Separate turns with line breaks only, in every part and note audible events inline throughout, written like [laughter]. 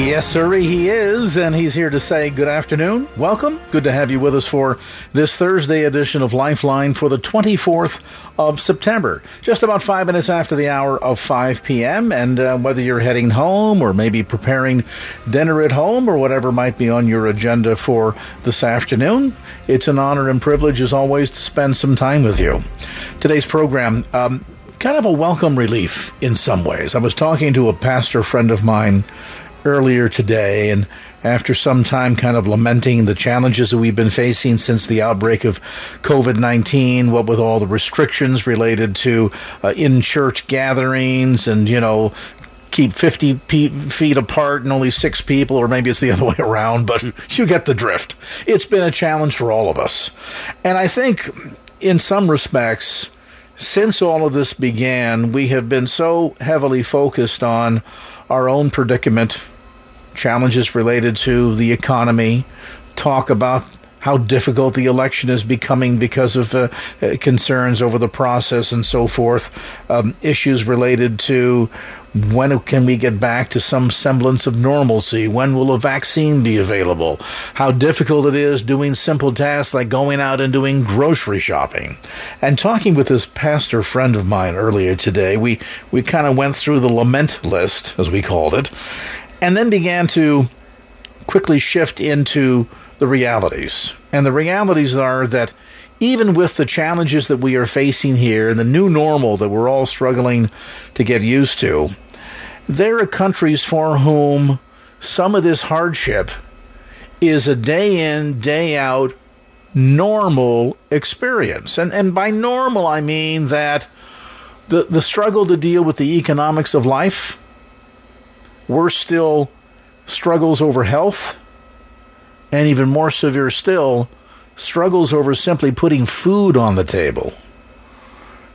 Yes, sir, he is, and he's here to say good afternoon. Welcome. Good to have you with us for this Thursday edition of Lifeline for the 24th of September. Just about five minutes after the hour of 5 p.m., and uh, whether you're heading home or maybe preparing dinner at home or whatever might be on your agenda for this afternoon, it's an honor and privilege, as always, to spend some time with you. Today's program, um, kind of a welcome relief in some ways. I was talking to a pastor friend of mine earlier today, and after some time kind of lamenting the challenges that we've been facing since the outbreak of COVID 19, what with all the restrictions related to uh, in church gatherings and, you know, keep 50 feet apart and only six people, or maybe it's the [laughs] other way around, but [laughs] you get the drift. It's been a challenge for all of us. And I think in some respects, since all of this began, we have been so heavily focused on our own predicament challenges related to the economy, talk about how difficult the election is becoming because of uh, concerns over the process and so forth, um, issues related to when can we get back to some semblance of normalcy? When will a vaccine be available? How difficult it is doing simple tasks like going out and doing grocery shopping. And talking with this pastor friend of mine earlier today, we, we kind of went through the lament list, as we called it, and then began to quickly shift into the realities. And the realities are that even with the challenges that we are facing here and the new normal that we're all struggling to get used to, there are countries for whom some of this hardship is a day in, day out normal experience. And and by normal I mean that the the struggle to deal with the economics of life Worse still, struggles over health, and even more severe still, struggles over simply putting food on the table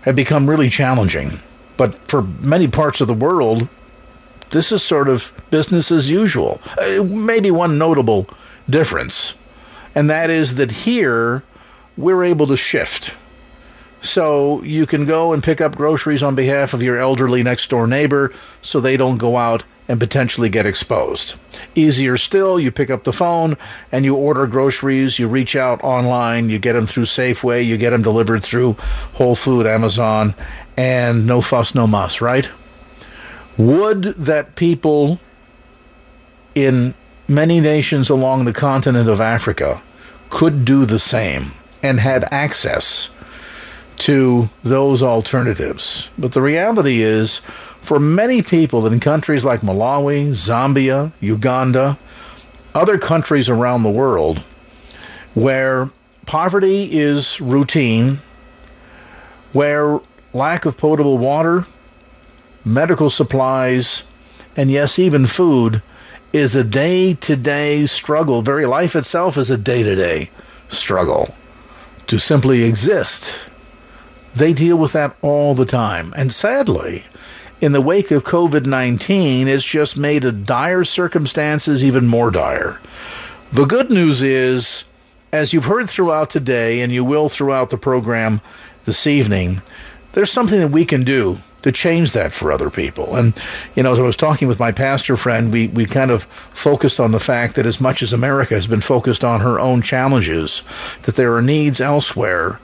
have become really challenging. But for many parts of the world, this is sort of business as usual. Uh, maybe one notable difference, and that is that here we're able to shift. So you can go and pick up groceries on behalf of your elderly next door neighbor so they don't go out and potentially get exposed. Easier still, you pick up the phone and you order groceries, you reach out online, you get them through Safeway, you get them delivered through Whole Food, Amazon, and no fuss, no muss, right? Would that people in many nations along the continent of Africa could do the same and had access to those alternatives. But the reality is, for many people in countries like Malawi, Zambia, Uganda, other countries around the world where poverty is routine, where lack of potable water, medical supplies, and yes, even food is a day to day struggle. Very life itself is a day to day struggle to simply exist. They deal with that all the time. And sadly, in the wake of COVID 19, it's just made a dire circumstances even more dire. The good news is, as you've heard throughout today, and you will throughout the program this evening, there's something that we can do to change that for other people. And, you know, as I was talking with my pastor friend, we, we kind of focused on the fact that as much as America has been focused on her own challenges, that there are needs elsewhere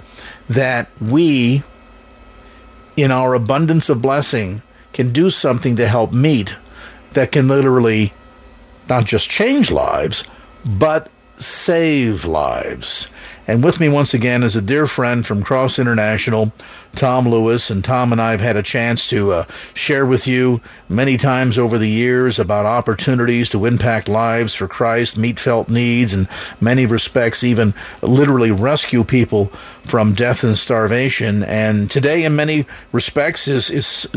that we, in our abundance of blessing, can do something to help meet that can literally not just change lives, but save lives. And with me once again is a dear friend from Cross International, Tom Lewis. And Tom and I have had a chance to uh, share with you many times over the years about opportunities to impact lives for Christ, meet felt needs, and many respects, even literally rescue people from death and starvation. And today, in many respects, is, is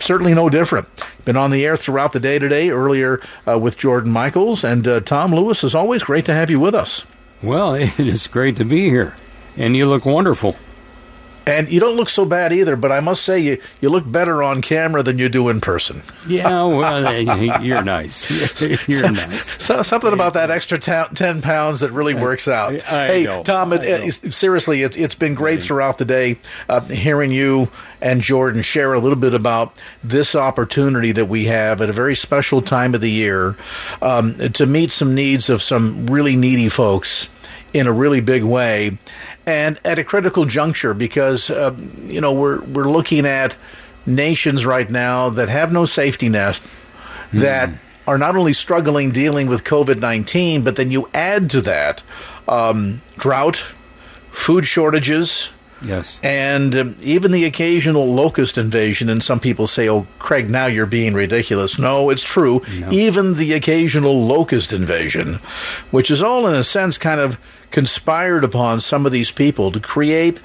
certainly no different. Been on the air throughout the day today, earlier uh, with Jordan Michaels. And uh, Tom Lewis, as always, great to have you with us.
Well, [laughs] it is great to be here. And you look wonderful.
And you don't look so bad either, but I must say you, you look better on camera than you do in person.
Yeah, well, [laughs] you're nice. [laughs] You're so, nice.
So, something about that extra ta- 10 pounds that really works out.
I, I
hey,
know,
Tom, it, it, seriously, it, has been great throughout the day uh, hearing you and Jordan share a little bit about this opportunity that we have at a very special time of the year um, to meet some needs of some really needy folks in a really big way and at a critical juncture because uh, you know we're we're looking at nations right now that have no safety net mm. that are not only struggling dealing with COVID-19 but then you add to that um, drought food shortages
Yes.
And um, even the occasional locust invasion, and some people say, oh, Craig, now you're being ridiculous. No, it's true. No. Even the occasional locust invasion, which is all in a sense kind of conspired upon some of these people to create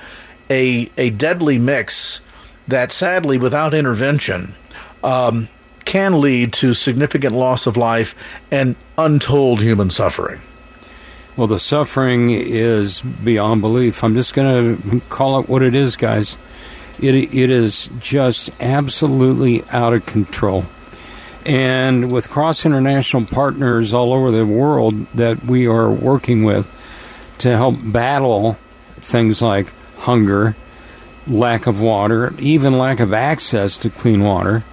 a, a deadly mix that sadly, without intervention, um, can lead to significant loss of life and untold human suffering.
Well, the suffering is beyond belief. I'm just going to call it what it is, guys. It, it is just absolutely out of control. And with cross international partners all over the world that we are working with to help battle things like hunger, lack of water, even lack of access to clean water,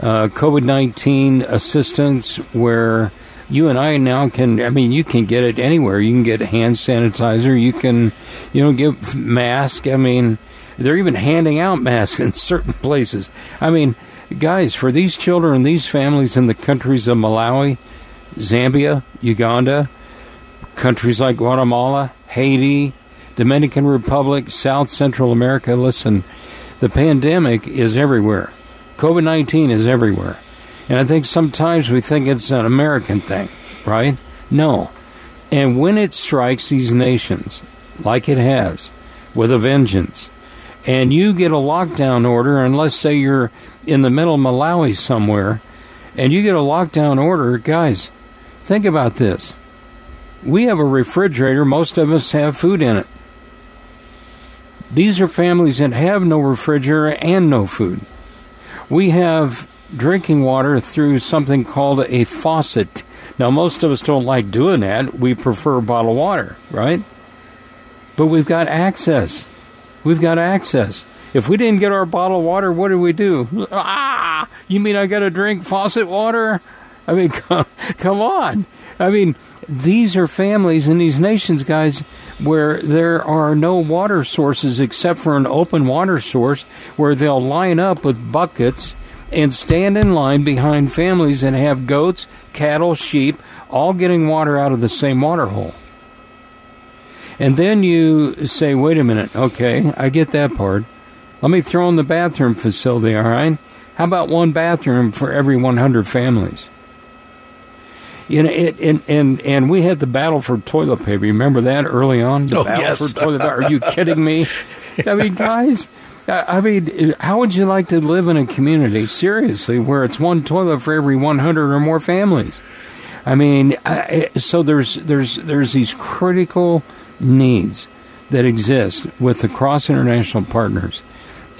uh, COVID 19 assistance, where you and I now can, I mean, you can get it anywhere. You can get hand sanitizer. You can, you know, get mask. I mean, they're even handing out masks [laughs] in certain places. I mean, guys, for these children, these families in the countries of Malawi, Zambia, Uganda, countries like Guatemala, Haiti, Dominican Republic, South Central America, listen, the pandemic is everywhere. COVID 19 is everywhere. And I think sometimes we think it's an American thing, right? No. And when it strikes these nations, like it has, with a vengeance, and you get a lockdown order, and let's say you're in the middle of Malawi somewhere, and you get a lockdown order, guys, think about this. We have a refrigerator, most of us have food in it. These are families that have no refrigerator and no food. We have drinking water through something called a faucet. Now, most of us don't like doing that. We prefer bottled water, right? But we've got access. We've got access. If we didn't get our bottled water, what do we do? Ah, you mean I got to drink faucet water? I mean, [laughs] come, come on. I mean, these are families in these nations, guys, where there are no water sources except for an open water source where they'll line up with buckets and stand in line behind families that have goats, cattle, sheep, all getting water out of the same water hole. And then you say, wait a minute, okay, I get that part. Let me throw in the bathroom facility, all right? How about one bathroom for every 100 families? You know, it, and, and and we had the battle for toilet paper. Remember that early on? The
oh,
battle
yes.
for toilet paper. Are you [laughs] kidding me? I mean, guys, I mean, how would you like to live in a community, seriously, where it's one toilet for every 100 or more families? I mean, so there's there's there's these critical needs that exist with the Cross International partners,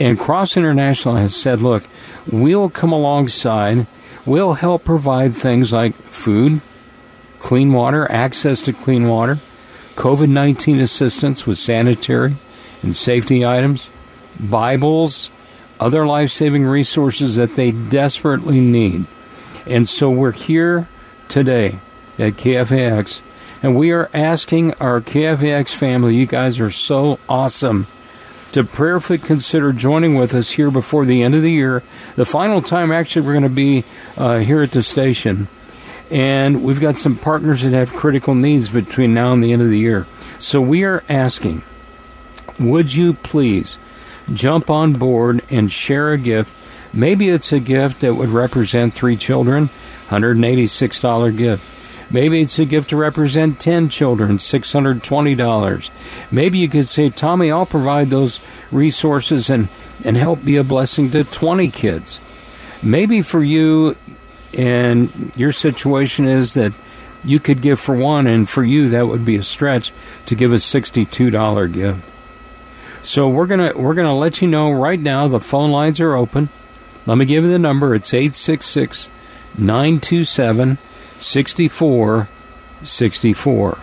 and Cross International has said, look, we'll come alongside, we'll help provide things like food, clean water, access to clean water, COVID nineteen assistance with sanitary and safety items Bibles, other life saving resources that they desperately need. And so we're here today at KFAX, and we are asking our KFAX family, you guys are so awesome, to prayerfully consider joining with us here before the end of the year. The final time, actually, we're going to be uh, here at the station. And we've got some partners that have critical needs between now and the end of the year. So we are asking, would you please jump on board and share a gift? Maybe it's a gift that would represent three children, $186 gift. Maybe it's a gift to represent 10 children, $620. Maybe you could say, Tommy, I'll provide those resources and, and help be a blessing to 20 kids. Maybe for you and your situation is that you could give for one, and for you that would be a stretch to give a $62 gift. So we're gonna we're gonna let you know right now. The phone lines are open. Let me give you the number. It's 866 927 6464.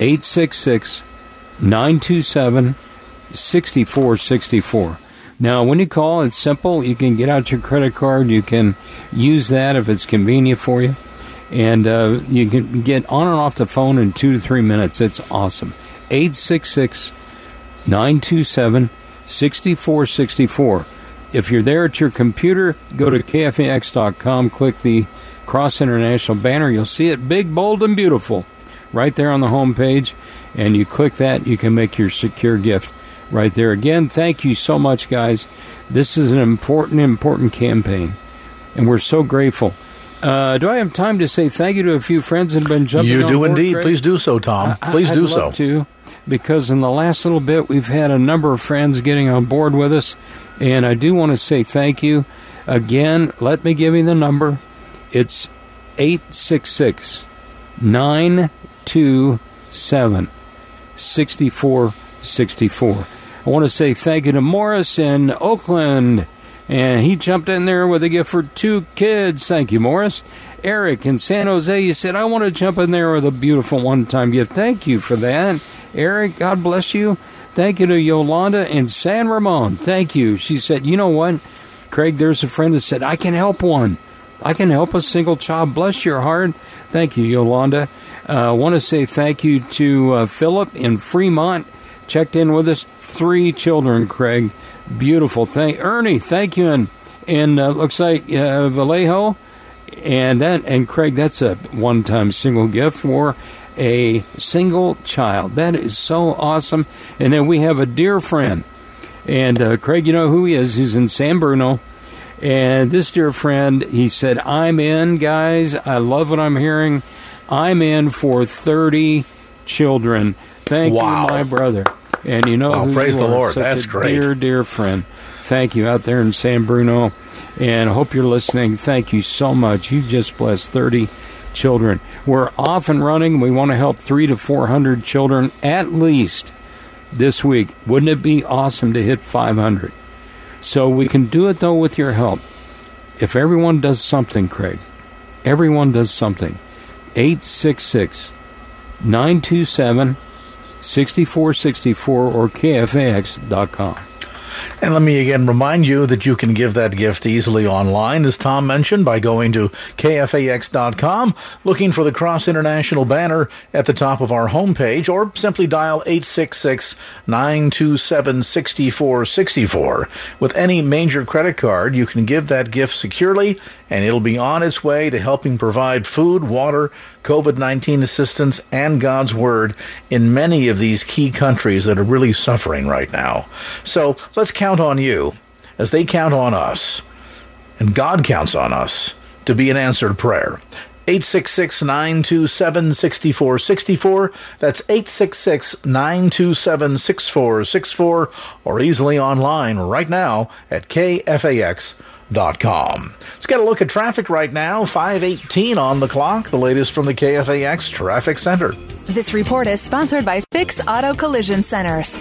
866 927 6464. Now, when you call, it's simple. You can get out your credit card. You can use that if it's convenient for you. And uh, you can get on and off the phone in two to three minutes. It's awesome. 866 927 6464. If you're there at your computer, go to kfax.com, click the Cross International banner. You'll see it big, bold, and beautiful right there on the home page. And you click that, you can make your secure gift right there. Again, thank you so much, guys. This is an important, important campaign. And we're so grateful. Uh, do I have time to say thank you to a few friends that have been jumping
You do indeed. Please do so, Tom. Please
I,
do
I'd
so.
love to, because in the last little bit, we've had a number of friends getting on board with us. And I do want to say thank you. Again, let me give you the number. It's 866 927 6464. I want to say thank you to Morris in Oakland. And he jumped in there with a gift for two kids. Thank you, Morris. Eric in San Jose, you said, I want to jump in there with a beautiful one time gift. Thank you for that. Eric, God bless you. Thank you to Yolanda in San Ramon. Thank you. She said, You know what, Craig, there's a friend that said, I can help one. I can help a single child. Bless your heart. Thank you, Yolanda. Uh, I want to say thank you to uh, Philip in Fremont. Checked in with us. Three children, Craig. Beautiful. Thank Ernie. Thank you. And and uh, looks like uh, Vallejo. And that and Craig, that's a one-time single gift for a single child. That is so awesome. And then we have a dear friend, and uh, Craig, you know who he is. He's in San Bruno. And this dear friend, he said, I'm in, guys. I love what I'm hearing. I'm in for 30 children. Thank
Wow.
you, my brother. And you know
Wow, praise
you
the. Lord.
Such
That's
a
great.
Dear, dear friend. Thank you out there in San Bruno. And I hope you're listening. Thank you so much. You just blessed 30 children. We're off and running. We want to help three to 400 children at least this week. Wouldn't it be awesome to hit 500? So we can do it though with your help. If everyone does something, Craig, everyone does something. 866 927 6464 or KFAX.com.
And let me again remind you that you can give that gift easily online, as Tom mentioned, by going to kfax.com, looking for the Cross International banner at the top of our homepage, or simply dial 866 927 6464. With any major credit card, you can give that gift securely, and it'll be on its way to helping provide food, water, COVID 19 assistance, and God's Word in many of these key countries that are really suffering right now. So let's count on you as they count on us, and God counts on us to be an answered prayer. 866 927 6464. That's 866 927 6464, or easily online right now at kfax.com. Let's get a look at traffic right now. 518 on the clock, the latest from the KFAX Traffic Center.
This report is sponsored by Fix Auto Collision Centers.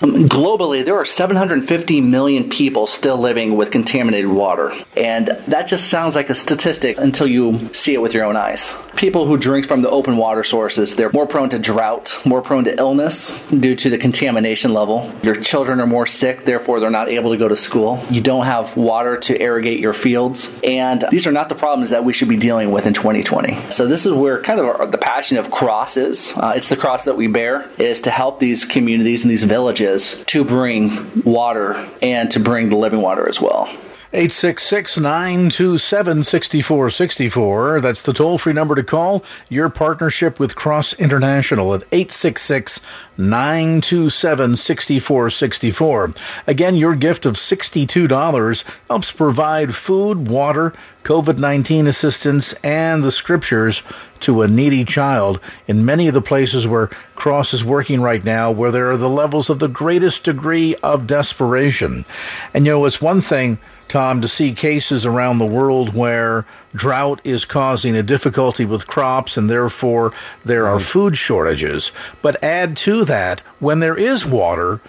Globally, there are 750 million people still living with contaminated water. And that just sounds like a statistic until you see it with your own eyes. People who drink from the open water sources, they're more prone to drought, more prone to illness due to the contamination level. Your children are more sick, therefore they're not able to go to school. You don't have water to irrigate your fields. And these are not the problems that we should be dealing with in 2020. So this is where kind of the passion of Cross is. Uh, it's the cross that we bear, is to help these communities and these villages to bring water and to bring the living water as well.
866 927 6464. That's the toll free number to call. Your partnership with Cross International at 866 927 6464. Again, your gift of $62 helps provide food, water, COVID 19 assistance, and the scriptures to a needy child in many of the places where Cross is working right now, where there are the levels of the greatest degree of desperation. And you know, it's one thing Tom, to see cases around the world where drought is causing a difficulty with crops and therefore there are food shortages. But add to that, when there is water,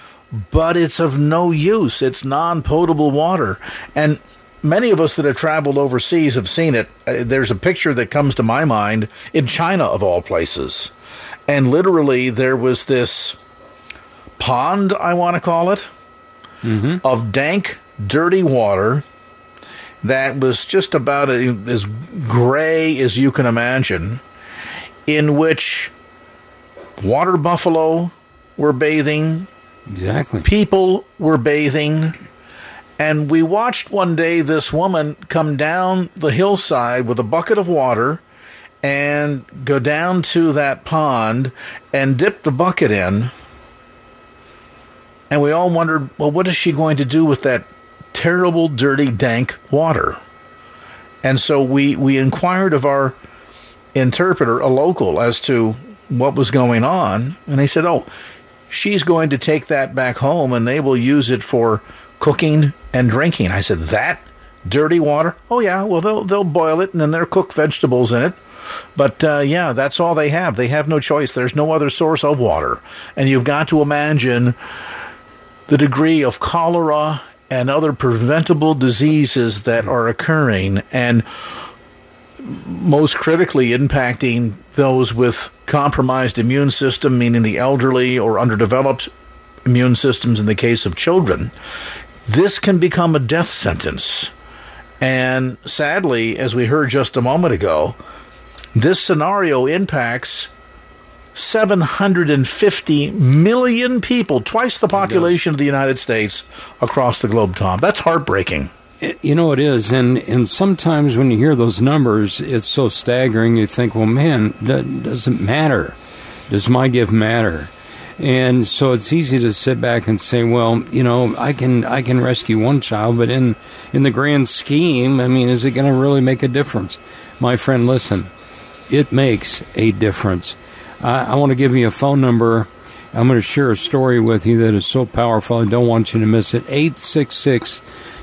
but it's of no use, it's non potable water. And many of us that have traveled overseas have seen it. Uh, there's a picture that comes to my mind in China, of all places. And literally, there was this pond, I want to call it, mm-hmm. of dank dirty water that was just about a, as gray as you can imagine, in which water buffalo were bathing.
Exactly.
People were bathing. And we watched one day this woman come down the hillside with a bucket of water and go down to that pond and dip the bucket in. And we all wondered, well, what is she going to do with that terrible, dirty, dank water. And so we, we inquired of our interpreter, a local, as to what was going on. And they said, oh, she's going to take that back home and they will use it for cooking and drinking. I said, that dirty water? Oh, yeah, well, they'll, they'll boil it and then they'll cook vegetables in it. But uh, yeah, that's all they have. They have no choice. There's no other source of water. And you've got to imagine the degree of cholera and other preventable diseases that hmm. are occurring and most critically impacting those with compromised immune system meaning the elderly or underdeveloped immune systems in the case of children this can become a death sentence. And sadly as we heard just a moment ago this scenario impacts 750 million people, twice the population of the United States across the globe, Tom. That's heartbreaking.
You know it is, and and sometimes when you hear those numbers, it's so staggering. You think, well, man, that doesn't matter. Does my gift matter? And so it's easy to sit back and say, well, you know, I can I can rescue one child, but in in the grand scheme, I mean, is it going to really make a difference? My friend, listen, it makes a difference. I, I want to give you a phone number. I'm going to share a story with you that is so powerful. I don't want you to miss it. 866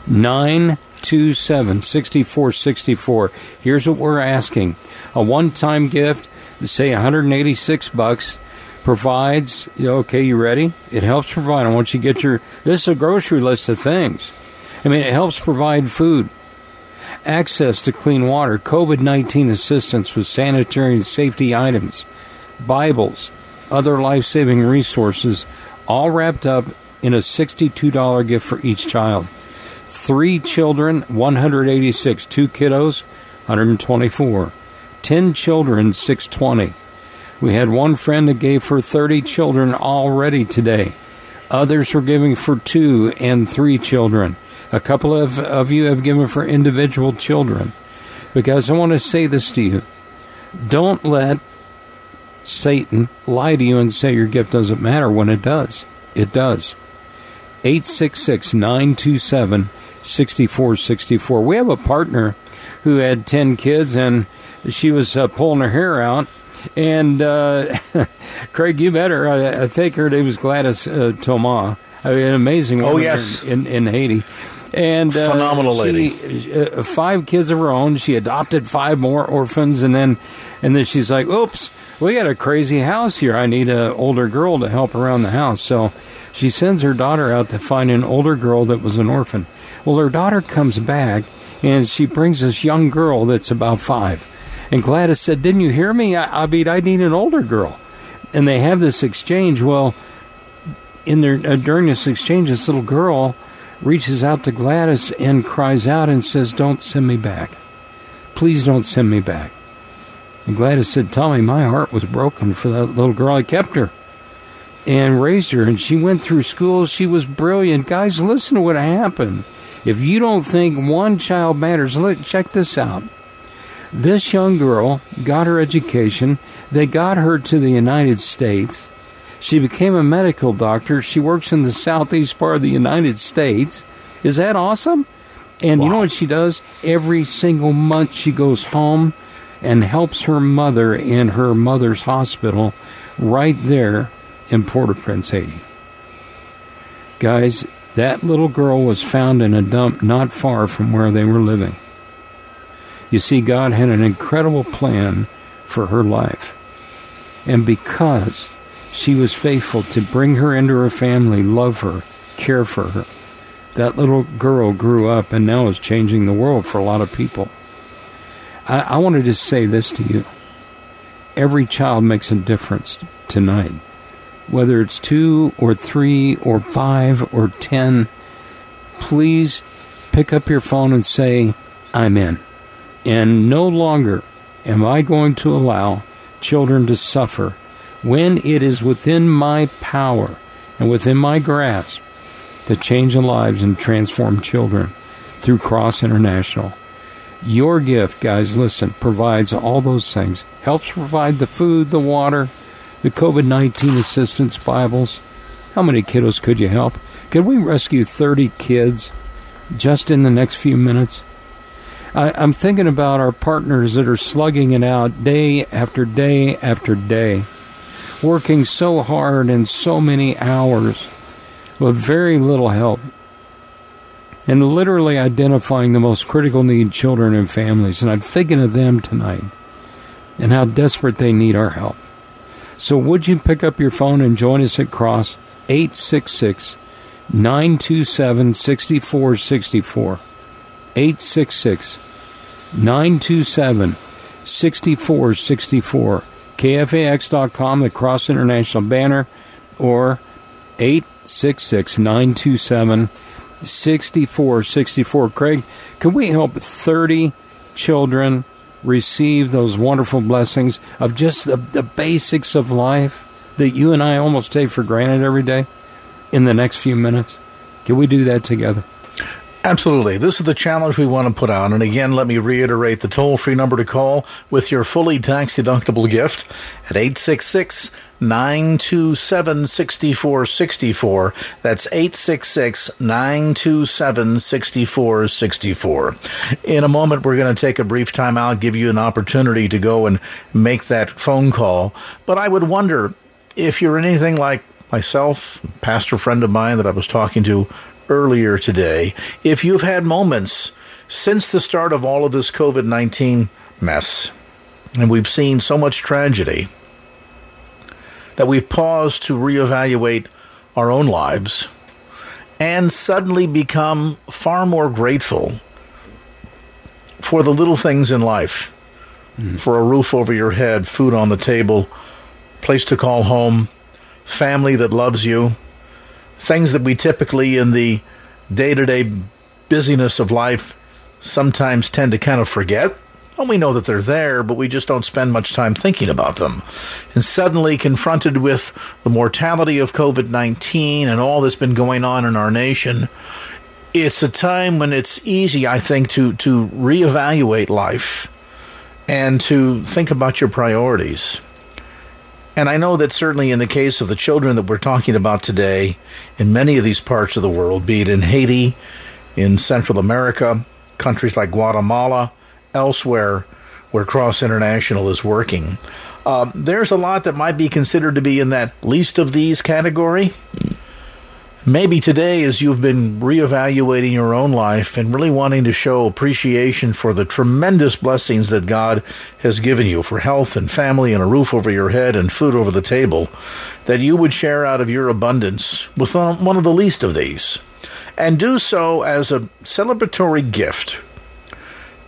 927 6464. Here's what we're asking a one time gift, say 186 bucks provides okay you ready it helps provide i want you to get your this is a grocery list of things i mean it helps provide food access to clean water covid-19 assistance with sanitary and safety items Bibles, other life saving resources, all wrapped up in a $62 gift for each child. Three children, 186. Two kiddos, 124. Ten children, 620. We had one friend that gave for 30 children already today. Others are giving for two and three children. A couple of, of you have given for individual children. Because I want to say this to you don't let Satan lie to you and say your gift doesn't matter when it does. It does. 866 927 6464. We have a partner who had 10 kids and she was uh, pulling her hair out. And uh, [laughs] Craig, you better. I, I, think her name was Gladys uh, Thomas. I mean, an amazing
woman oh, yes.
in, in, in Haiti. And
uh, phenomenal lady.
She, uh, five kids of her own. She adopted five more orphans, and then and then she's like, "Oops, we got a crazy house here. I need an older girl to help around the house. So she sends her daughter out to find an older girl that was an orphan. Well, her daughter comes back and she brings this young girl that's about five. And Gladys said, Didn't you hear me? I, I mean, I need an older girl. And they have this exchange. Well, in their uh, during this exchange, this little girl reaches out to Gladys and cries out and says, Don't send me back. Please don't send me back. And Gladys said, Tommy, my heart was broken for that little girl. I kept her and raised her, and she went through school. She was brilliant. Guys, listen to what happened. If you don't think one child matters, look, check this out. This young girl got her education. They got her to the United States. She became a medical doctor. She works in the southeast part of the United States. Is that awesome? And wow. you know what she does? Every single month she goes home and helps her mother in her mother's hospital right there in Port au Prince, Haiti. Guys, that little girl was found in a dump not far from where they were living. You see, God had an incredible plan for her life. And because she was faithful to bring her into her family, love her, care for her, that little girl grew up and now is changing the world for a lot of people. I, I want to just say this to you. Every child makes a difference tonight. Whether it's two or three or five or ten, please pick up your phone and say, I'm in. And no longer am I going to allow children to suffer when it is within my power and within my grasp to change the lives and transform children through Cross International. Your gift, guys, listen, provides all those things. Helps provide the food, the water, the COVID 19 assistance Bibles. How many kiddos could you help? Could we rescue 30 kids just in the next few minutes? I, am thinking about our partners that are slugging it out day after day after day, working so hard and so many hours with very little help and literally identifying the most critical need children and families. And I'm thinking of them tonight and how desperate they need our help. So, would you pick up your phone and join us at Cross 866 927 6464? 866 927 6464. KFAX.com, the Cross International banner, or 866 927 6464. Craig, can we help 30 children receive those wonderful blessings of just the, the basics of life that you and I almost take for granted every day in the next few minutes? Can we do that together?
Absolutely. This is the challenge we want to put out. And again, let me reiterate the toll free number to call with your fully tax deductible gift at 866 927 6464. That's 866 927 6464. In a moment, we're going to take a brief time out, give you an opportunity to go and make that phone call. But I would wonder if you're anything like myself, pastor friend of mine that I was talking to earlier today, if you've had moments since the start of all of this COVID 19 mess, and we've seen so much tragedy, that we've paused to reevaluate our own lives and suddenly become far more grateful for the little things in life mm. for a roof over your head, food on the table, place to call home, family that loves you, things that we typically in the day to day busyness of life sometimes tend to kind of forget. And we know that they're there, but we just don't spend much time thinking about them. And suddenly, confronted with the mortality of COVID 19 and all that's been going on in our nation, it's a time when it's easy, I think, to, to reevaluate life and to think about your priorities. And I know that certainly in the case of the children that we're talking about today, in many of these parts of the world, be it in Haiti, in Central America, countries like Guatemala, elsewhere where Cross International is working, um, there's a lot that might be considered to be in that least of these category. Maybe today, as you've been reevaluating your own life and really wanting to show appreciation for the tremendous blessings that God has given you for health and family and a roof over your head and food over the table, that you would share out of your abundance with one of the least of these. And do so as a celebratory gift.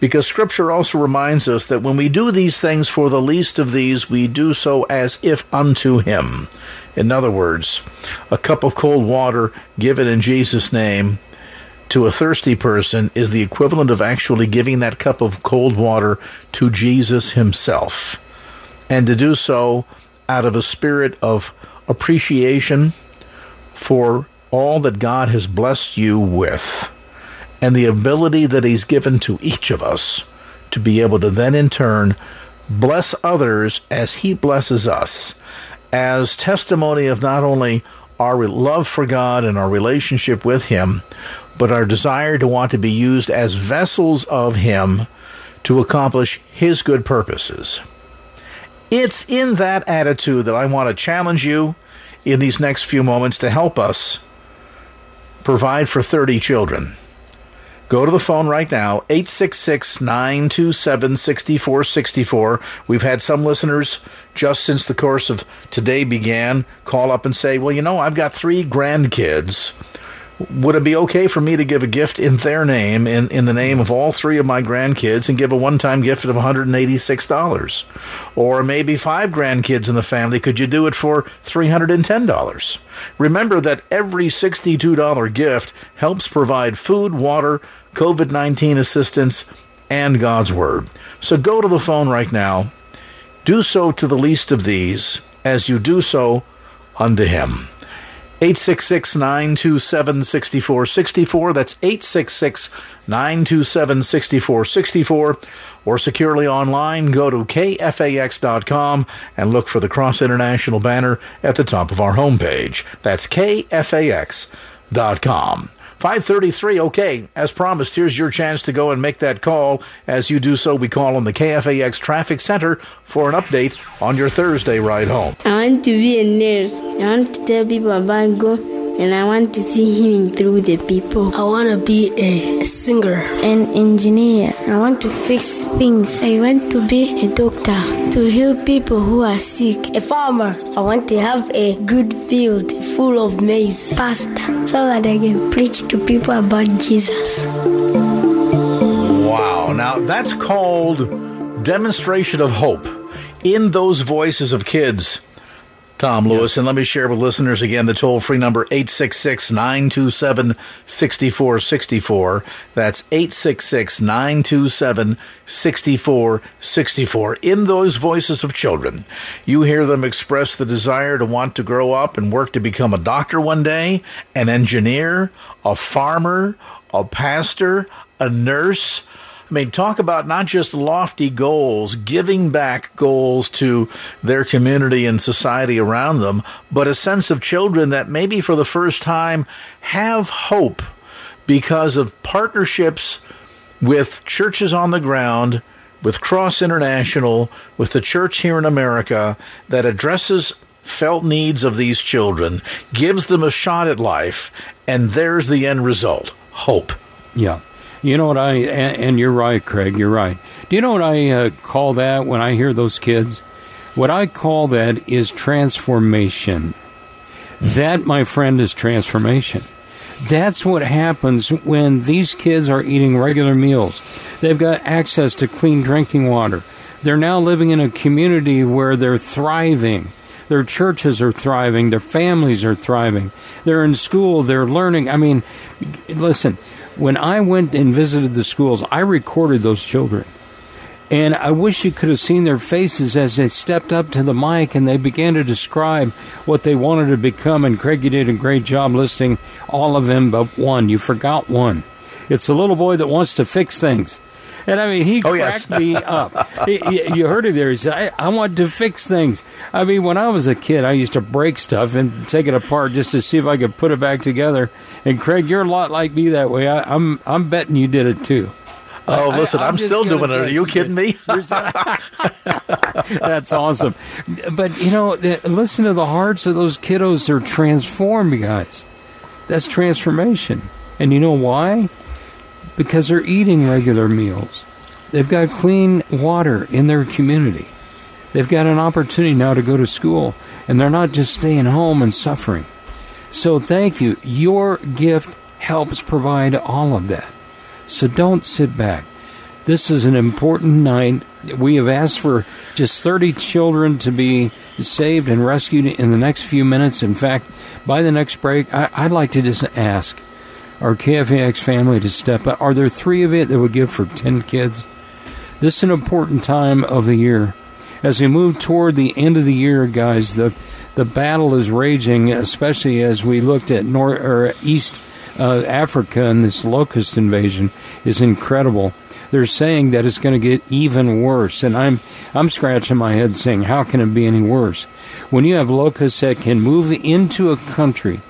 Because Scripture also reminds us that when we do these things for the least of these, we do so as if unto Him. In other words, a cup of cold water given in Jesus' name to a thirsty person is the equivalent of actually giving that cup of cold water to Jesus himself. And to do so out of a spirit of appreciation for all that God has blessed you with. And the ability that He's given to each of us to be able to then in turn bless others as He blesses us as testimony of not only our love for God and our relationship with Him, but our desire to want to be used as vessels of Him to accomplish His good purposes. It's in that attitude that I want to challenge you in these next few moments to help us provide for 30 children. Go to the phone right now, 866 927 6464. We've had some listeners just since the course of today began call up and say, Well, you know, I've got three grandkids would it be okay for me to give a gift in their name, in, in the name of all three of my grandkids, and give a one time gift of $186? Or maybe five grandkids in the family, could you do it for $310? Remember that every $62 gift helps provide food, water, COVID 19 assistance, and God's Word. So go to the phone right now. Do so to the least of these as you do so unto Him. 866 927 6464. That's 866 927 6464. Or securely online, go to kfax.com and look for the Cross International banner at the top of our homepage. That's kfax.com. 533, okay. As promised, here's your chance to go and make that call. As you do so, we call on the KFAX Traffic Center for an update on your Thursday ride home.
I want to be a nurse. I want to tell people about God and I want to see healing through the people.
I want to be a singer,
an engineer. I want to fix things.
I want to be a doctor
to heal people who are sick.
A farmer. I want to have a good field full of maize.
Pastor, so that I can preach to people about Jesus.
Wow. Now that's called demonstration of hope in those voices of kids Tom Lewis. And let me share with listeners again the toll free number 866 927 6464. That's 866 927 6464. In those voices of children, you hear them express the desire to want to grow up and work to become a doctor one day, an engineer, a farmer, a pastor, a nurse I mean, talk about not just lofty goals, giving back goals to their community and society around them, but a sense of children that maybe for the first time have hope because of partnerships with churches on the ground, with Cross International, with the church here in America that addresses felt needs of these children, gives them a shot at life, and there's the end result hope.
Yeah. You know what I, and, and you're right, Craig, you're right. Do you know what I uh, call that when I hear those kids? What I call that is transformation. That, my friend, is transformation. That's what happens when these kids are eating regular meals. They've got access to clean drinking water. They're now living in a community where they're thriving. Their churches are thriving. Their families are thriving. They're in school. They're learning. I mean, listen, when I went and visited the schools, I recorded those children. And I wish you could have seen their faces as they stepped up to the mic and they began to describe what they wanted to become. And Craig, you did a great job listing all of them but one. You forgot one. It's a little boy that wants to fix things. And I mean, he oh, cracked yes. me up. he, you heard it there. He said, I, I, want to fix things. I mean, when I was a kid, I used to break stuff and take it apart just to see if I could put it back together. And Craig, you're a lot like me that way. I, I'm, I'm betting you did it too.
Oh, listen, I, am still doing it. Are you kidding me? [laughs]
That's awesome. But, you know, listen to the hearts of those kiddos. They're transformed, guys. That's transformation. And you know why? Because they're eating regular meals. They've got clean water in their community. They've got an opportunity now to go to school, and they're not just staying home and suffering. So, thank you. Your gift helps provide all of that. So, don't sit back. This is an important night. We have asked for just 30 children to be saved and rescued in the next few minutes. In fact, by the next break, I, would like to just ask our KFAX family to step up. Are there three of it that would give for 10 kids? This is an important time of the year. As we move toward the end of the year, guys, the the battle is raging, especially as we looked at north or east uh, Africa and this locust invasion is incredible. They're saying that it's going to get even worse, and I'm I'm scratching my head saying, how can it be any worse? When you have locusts that can move into a country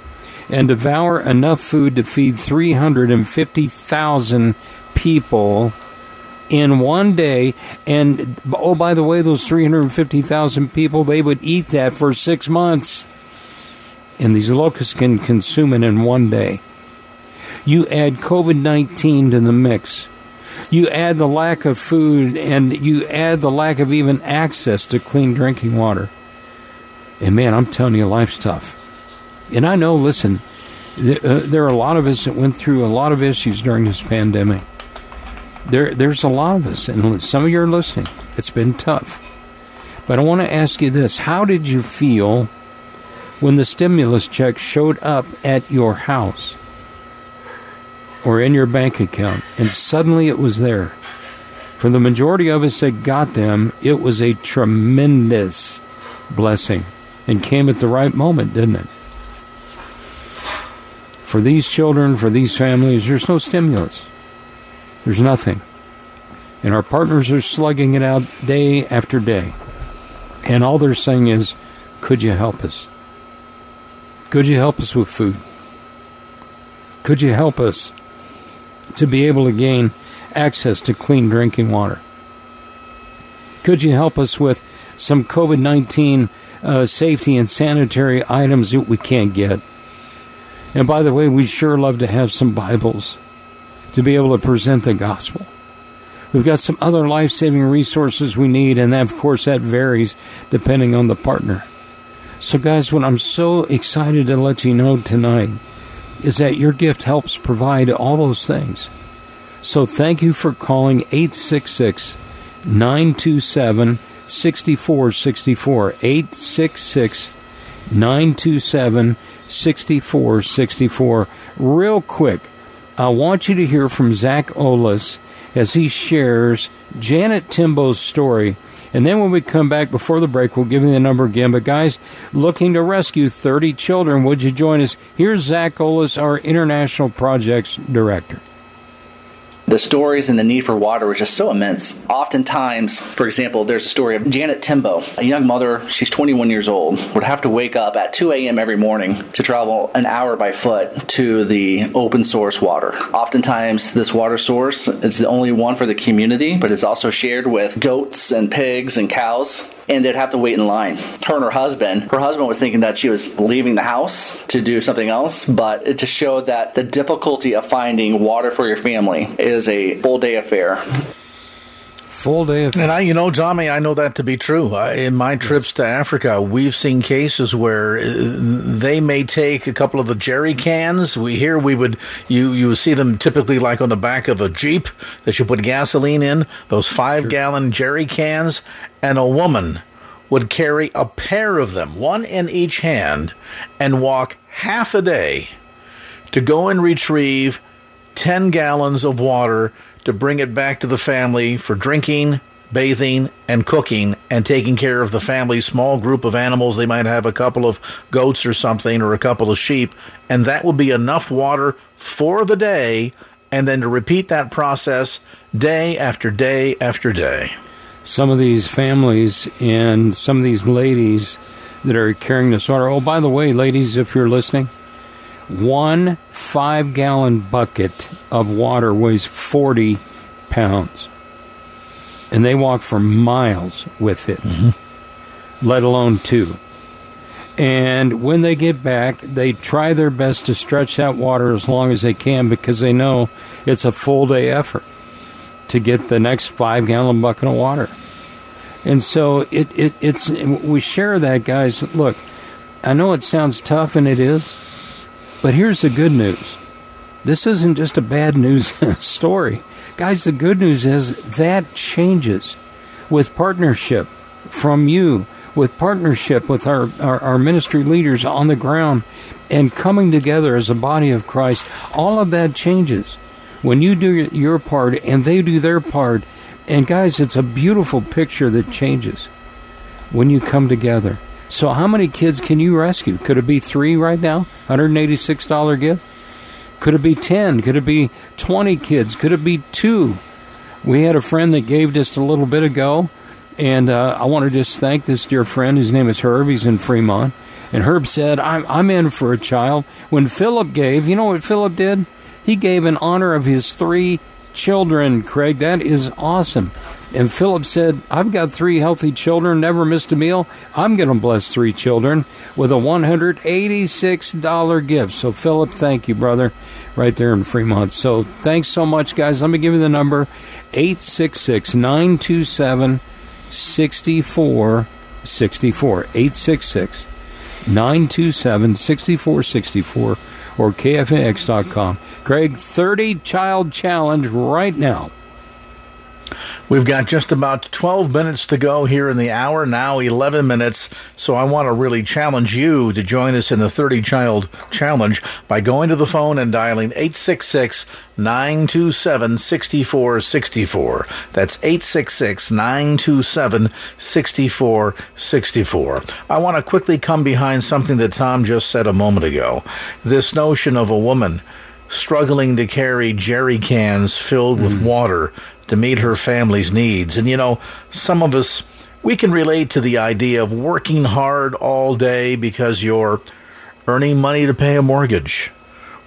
and devour enough food to feed 350,000 people in one day. And oh, by the way, those 350,000 people, they would eat that for six months. And these locusts can consume it in one day. You add COVID 19 to the mix. You add the lack of food and you add the lack of even access to clean drinking water. And man, I'm telling you, life's tough. And I know, listen, uh, there are a lot of us that went through a lot of issues during this pandemic. There, there's a lot of us, and some of you are listening. It's been tough. But I want to ask you this How did you feel when the stimulus check showed up at your house or in your bank account and suddenly it was there? For the majority of us that got them, it was a tremendous blessing and came at the right moment, didn't it? For these children, for these families, there's no stimulus. There's nothing. And our partners are slugging it out day after day. And all they're saying is, could you help us? Could you help us with food? Could you help us to be able to gain access to clean drinking water? Could you help us with some COVID 19 uh, safety and sanitary items that we can't get? And by the way, we'd sure love to have some Bibles to be able to present the gospel. We've got some other life saving resources we need, and of course, that varies depending on the partner. So, guys, what I'm so excited to let you know tonight is that your gift helps provide all those things. So, thank you for calling 866 927 6464. 866 927 6464. Real quick, I want you to hear from Zach Olis as he shares Janet Timbo's story. And then when we come back before the break, we'll give you the number again. But guys, looking to rescue 30 children, would you join us? Here's Zach Olis, our International Projects Director
the stories and the need for water was just so immense. Oftentimes, for example, there's a story of Janet Timbo, a young mother, she's 21 years old, would have to wake up at 2 a.m. every morning to travel an hour by foot to the open source water. Oftentimes, this water source is the only one for the community, but it's also shared with goats and pigs and cows and they'd have to wait in line. Her and her husband, her husband was thinking that she was leaving the house to do something else, but it just showed that the difficulty of finding water for your family is a full day affair
full day of.
And I, you know, Tommy, I know that to be true. in my trips to Africa, we've seen cases where uh, they may take a couple of the jerry cans. We here we would you you see them typically like on the back of a jeep that you put gasoline in. Those five sure. gallon jerry cans, and a woman would carry a pair of them, one in each hand, and walk half a day to go and retrieve 10 gallons of water to bring it back to the family for drinking, bathing, and cooking, and taking care of the family's small group of animals. They might have a couple of goats or something, or a couple of sheep, and that will be enough water for the day, and then to repeat that process day after day after day.
Some of these families and some of these ladies that are carrying this water. Oh, by the way, ladies, if you're listening, one five gallon bucket of water weighs 40 pounds. And they walk for miles with it, mm-hmm. let alone two. And when they get back, they try their best to stretch that water as long as they can because they know it's a full day effort to get the next five gallon bucket of water. And so it, it it's we share that, guys. Look, I know it sounds tough, and it is. But here's the good news this isn't just a bad news [laughs] story. Guys, the good news is that changes with partnership from you, with partnership with our, our, our, ministry leaders on the ground, and coming together as a body of Christ. All of that changes when you do your part and they do their part. And guys, it's a beautiful picture that changes when you come together. So, how many kids can you rescue? Could it be three right now? $186 gift? Could it be 10? Could it be 20 kids? Could it be two? We had a friend that gave just a little bit ago, and uh, I want to just thank this dear friend. His name is Herb. He's in Fremont. And Herb said, I'm, I'm in for a child. When Philip gave, you know what Philip did? He gave in honor of his three children, Craig. That is awesome. And Philip said, I've got three healthy children, never missed a meal. I'm going to bless three children with a $186 gift. So, Philip, thank you, brother, right there in Fremont. So, thanks so much, guys. Let me give you the number 866 927 6464. 866 927 6464 or KFAX.com. Craig, 30 child challenge right now.
We've got just about 12 minutes to go here in the hour, now 11 minutes. So I want to really challenge you to join us in the 30 Child Challenge by going to the phone and dialing 866 927 6464. That's 866 927 6464. I want to quickly come behind something that Tom just said a moment ago. This notion of a woman struggling to carry jerry cans filled with mm. water to meet her family's needs. And you know, some of us, we can relate to the idea of working hard all day because you're earning money to pay a mortgage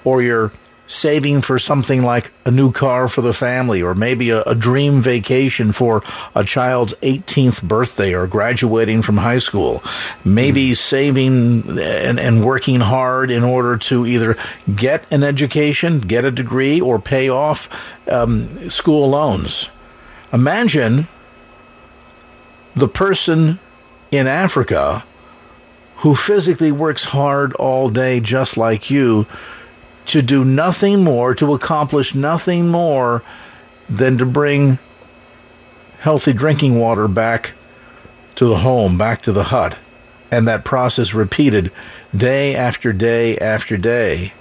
or you're saving for something like a new car for the family or maybe a, a, dream vacation for a child's 18th birthday or graduating from high school. Maybe mm. saving and, and working hard in order to either get an education, get a degree, or pay off um, school loans. Imagine the person in Africa who physically works hard all day just like you to do nothing more, to accomplish nothing more than to bring healthy drinking water back to the home, back to the hut. And that process repeated day after day after day.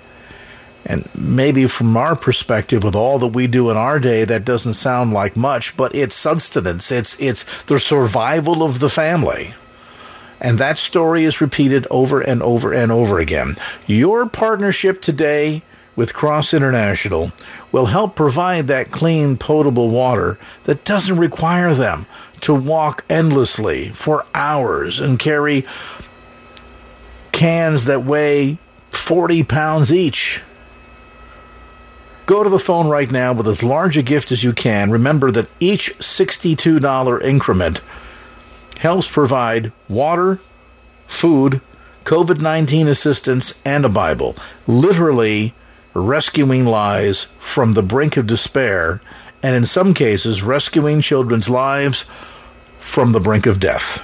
And maybe from our perspective, with all that we do in our day, that doesn't sound like much, but it's sustenance. It's, it's the survival of the family. And that story is repeated over and over and over again. Your partnership today with Cross International will help provide that clean, potable water that doesn't require them to walk endlessly for hours and carry cans that weigh 40 pounds each. Go to the phone right now with as large a gift as you can. Remember that each $62 increment helps provide water, food, COVID 19 assistance, and a Bible. Literally rescuing lives from the brink of despair, and in some cases, rescuing children's lives from the brink of death.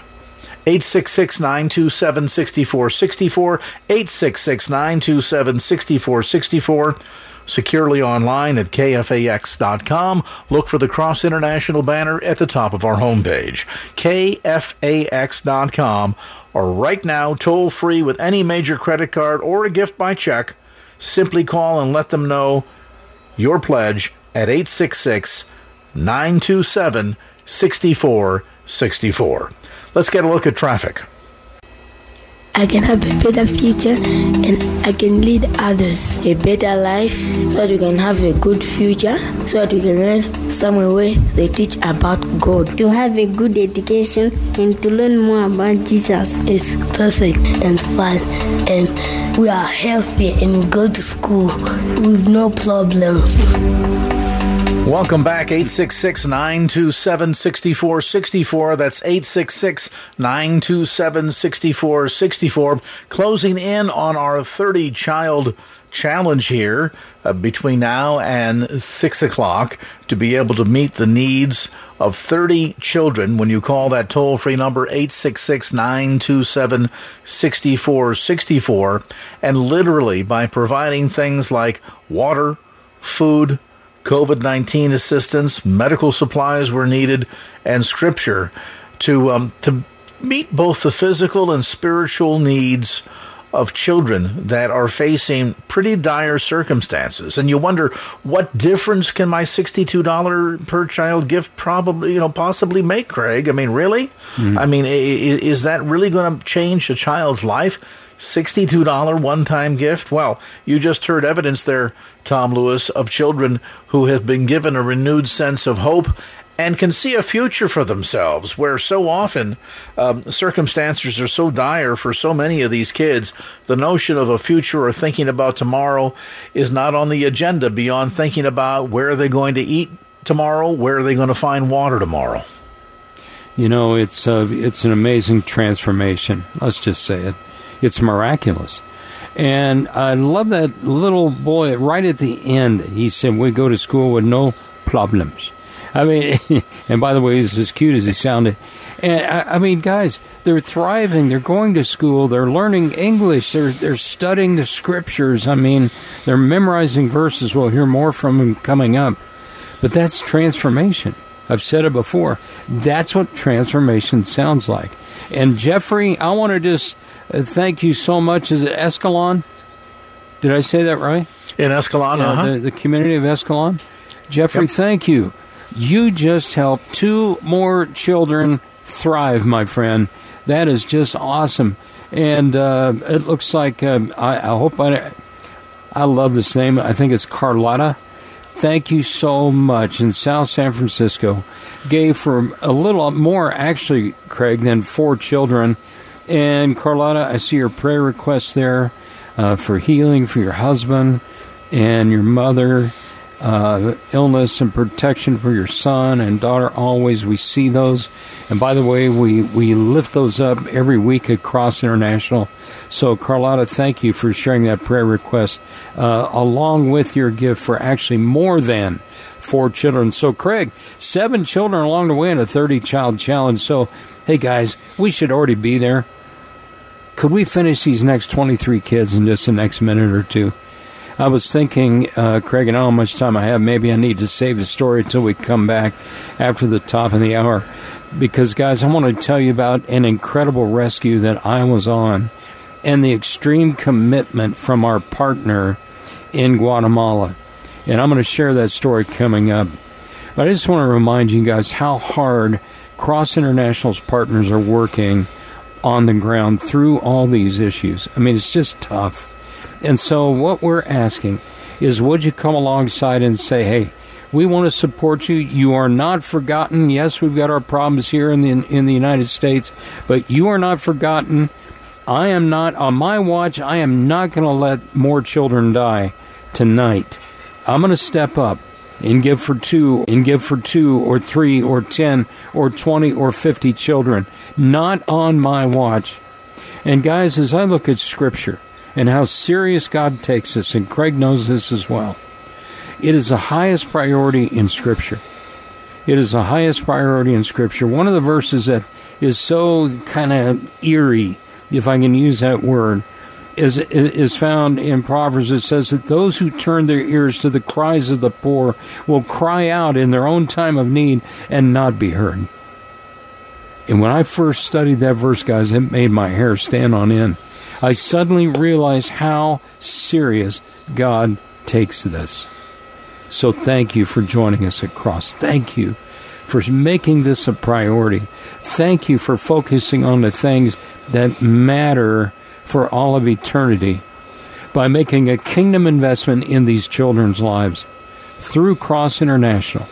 866 927 6464, 866 927 6464 securely online at kfax.com. Look for the Cross International banner at the top of our homepage, kfax.com, or right now, toll free with any major credit card or a gift by check. Simply call and let them know your pledge at 866 927 6464. Let's get a look at traffic.
I can have a better future and I can lead others a better life so that we can have a good future, so that we can learn somewhere where they teach about God.
To have a good education and to learn more about Jesus
is perfect and fun and we are healthy and go to school with no problems.
Welcome back, 866 927 6464. That's 866 927 6464. Closing in on our 30 child challenge here uh, between now and 6 o'clock to be able to meet the needs of 30 children when you call that toll free number 866 927 6464. And literally by providing things like water, food, COVID 19 assistance, medical supplies were needed, and scripture to, um, to meet both the physical and spiritual needs of children that are facing pretty dire circumstances. And you wonder what difference can my $62 per child gift probably, you know, possibly make, Craig? I mean, really? Mm. I mean, is that really going to change a child's life? $62 one time gift? Well, you just heard evidence there, Tom Lewis, of children who have been given a renewed sense of hope and can see a future for themselves, where so often um, circumstances are so dire for so many of these kids, the notion of a future or thinking about tomorrow is not on the agenda beyond thinking about where are they going to eat tomorrow, where are they going to find water tomorrow.
You know, it's uh, it's an amazing transformation. Let's just say it. It's miraculous. And I love that little boy right at the end. He said, We go to school with no problems. I mean, [laughs] and by the way, he's as cute as he sounded. And I, I, mean, guys, they're thriving. They're going to school. They're learning English. They're they're studying the scriptures. I mean, they're memorizing verses. We'll hear more from them coming up. But that's transformation. I've said it before. That's what transformation sounds like. And Jeffrey, I want to just uh, thank you so much. Is it Escalon? Did I say that right?
In Escalon,
yeah,
uh-huh.
the, the community of Escalon. Jeffrey, yep. thank you. You just helped two more children thrive, my friend. That is just awesome. And uh, it looks like uh, I, I hope I. I love this name. I think it's Carlotta thank you so much in South San Francisco. Gave for a little more, actually, Craig, than four children. And Carlotta, I see your prayer request there uh, for healing for your husband and your mother, uh, illness and protection for your son and daughter. Always, we see those. And by the way, we, we lift those up every week at Cross International so, Carlotta, thank you for sharing that prayer request uh, along with your gift for actually more than four children. So, Craig, seven children along the way in a 30 child challenge. So, hey guys, we should already be there. Could we finish these next 23 kids in just the next minute or two? I was thinking, uh, Craig, and how much time I have. Maybe I need to save the story until we come back after the top of the hour. Because, guys, I want to tell you about an incredible rescue that I was on and the extreme commitment from our partner in Guatemala. And I'm going to share that story coming up. But I just want to remind you guys how hard Cross International's partners are working on the ground through all these issues. I mean, it's just tough. And so, what we're asking is would you come alongside and say, hey, we want to support you. You are not forgotten. Yes, we've got our problems here in the in the United States, but you are not forgotten. I am not, on my watch, I am not going to let more children die tonight. I'm going to step up and give for two, and give for two or three or ten or twenty or fifty children. Not on my watch. And guys, as I look at Scripture and how serious God takes us, and Craig knows this as well, it is the highest priority in Scripture. It is the highest priority in Scripture. One of the verses that is so kind of eerie if I can use that word, is is found in Proverbs. It says that those who turn their ears to the cries of the poor will cry out in their own time of need and not be heard. And when I first studied that verse, guys, it made my hair stand on end. I suddenly realized how serious God takes this. So thank you for joining us at Cross. Thank you for making this a priority. Thank you for focusing on the things that matter for all of eternity by making a kingdom investment in these children's lives through Cross International.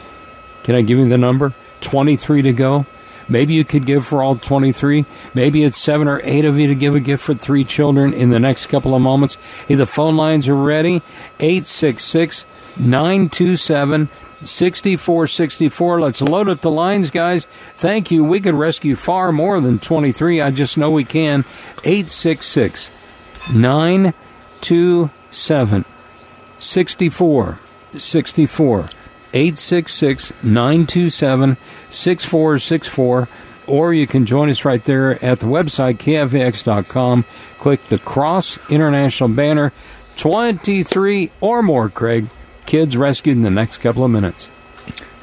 Can I give you the number? 23 to go. Maybe you could give for all 23. Maybe it's seven or eight of you to give a gift for three children in the next couple of moments. Hey, the phone lines are ready. 866 927 6464. Let's load up the lines, guys. Thank you. We could rescue far more than 23. I just know we can. 866 927 6464. 866 927 6464. Or you can join us right there at the website, kfax.com. Click the Cross International banner. 23 or more, Craig kids rescued in the next couple of minutes.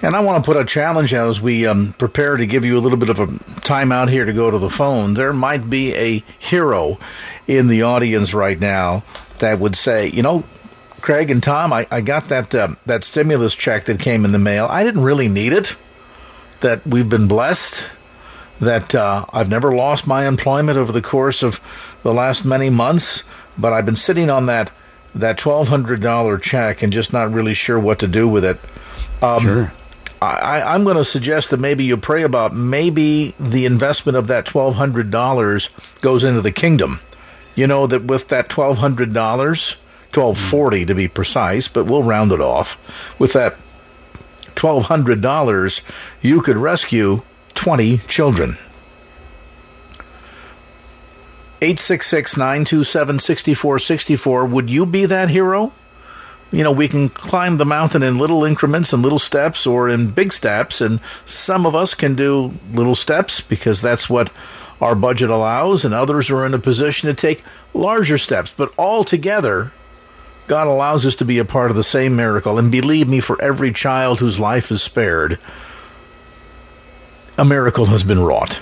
And I want to put a challenge out as we um, prepare to give you a little bit of a time out here to go to the phone. There might be a hero in the audience right now that would say, you know, Craig and Tom, I, I got that uh, that stimulus check that came in the mail. I didn't really need it. That we've been blessed. that uh, I've never lost my employment over the course of the last many months, but I've been sitting on that that twelve hundred dollar check and just not really sure what to do with it.
Um, sure.
I, am going to suggest that maybe you pray about maybe the investment of that twelve hundred dollars goes into the kingdom. You know that with that twelve hundred dollars, twelve forty to be precise, but we'll round it off. With that twelve hundred dollars, you could rescue twenty children. 866 927 6464. Would you be that hero? you know, we can climb the mountain in little increments and little steps or in big steps. And some of us can do little steps because that's what our budget allows. And others are in a position to take larger steps. But all together, God allows us to be a part of the same miracle. And believe me, for every child whose life is spared, a miracle has been wrought.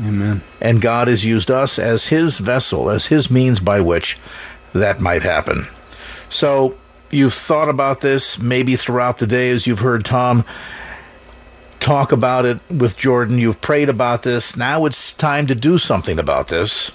Amen.
And God has used us as His vessel, as His means by which that might happen. So you've thought about this maybe throughout the day as you've heard Tom talk about it with Jordan. You've prayed about this. Now it's time to do something about this.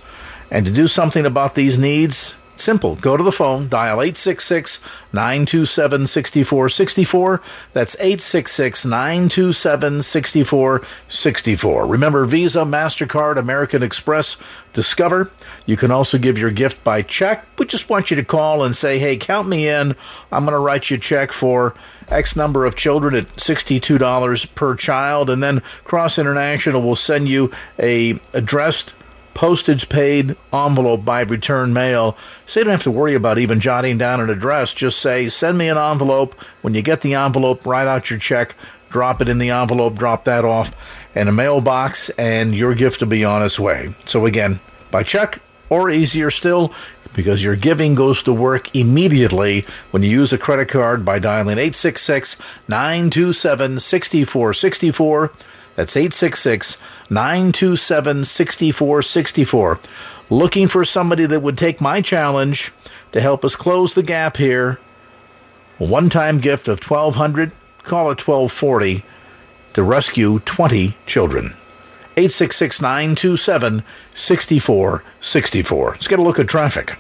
And to do something about these needs, Simple. Go to the phone, dial 866 927 6464. That's 866 927 6464. Remember Visa, MasterCard, American Express, Discover. You can also give your gift by check. We just want you to call and say, hey, count me in. I'm going to write you a check for X number of children at $62 per child. And then Cross International will send you a addressed postage paid envelope by return mail. So you don't have to worry about even jotting down an address. Just say, send me an envelope. When you get the envelope, write out your check, drop it in the envelope, drop that off in a mailbox, and your gift will be on its way. So again, by check, or easier still, because your giving goes to work immediately when you use a credit card by dialing 866 927 6464. That's 866 927 6464. Looking for somebody that would take my challenge to help us close the gap here. One time gift of 1200 call it 1240 to rescue 20 children. 866 927 6464. Let's get a look at traffic.